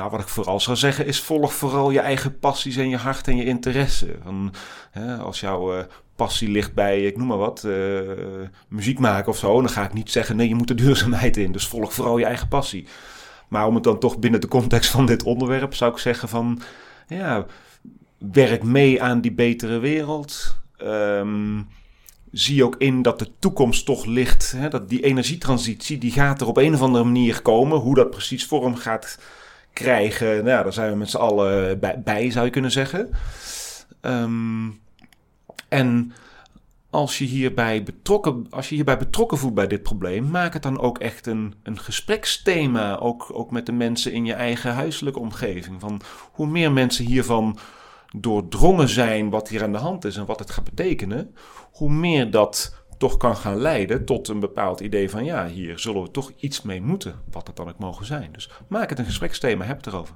Nou, wat ik vooral zou zeggen is: volg vooral je eigen passies en je hart en je interesse. Van, hè, als jouw uh, passie ligt bij, ik noem maar wat, uh, muziek maken of zo, dan ga ik niet zeggen: nee, je moet de duurzaamheid in. Dus volg vooral je eigen passie. Maar om het dan toch binnen de context van dit onderwerp zou ik zeggen: van ja, werk mee aan die betere wereld. Um, zie ook in dat de toekomst toch ligt. Hè, dat die energietransitie die gaat er op een of andere manier komen. Hoe dat precies vorm gaat krijgen, nou, daar zijn we met z'n allen bij, zou je kunnen zeggen. Um, en als je, hierbij betrokken, als je hierbij betrokken voelt bij dit probleem, maak het dan ook echt een, een gespreksthema. Ook, ook met de mensen in je eigen huiselijke omgeving. Van hoe meer mensen hiervan doordrongen zijn wat hier aan de hand is en wat het gaat betekenen, hoe meer dat toch kan gaan leiden tot een bepaald idee van ja, hier zullen we toch iets mee moeten, wat het dan ook mogen zijn. Dus maak het een gespreksthema, heb het erover.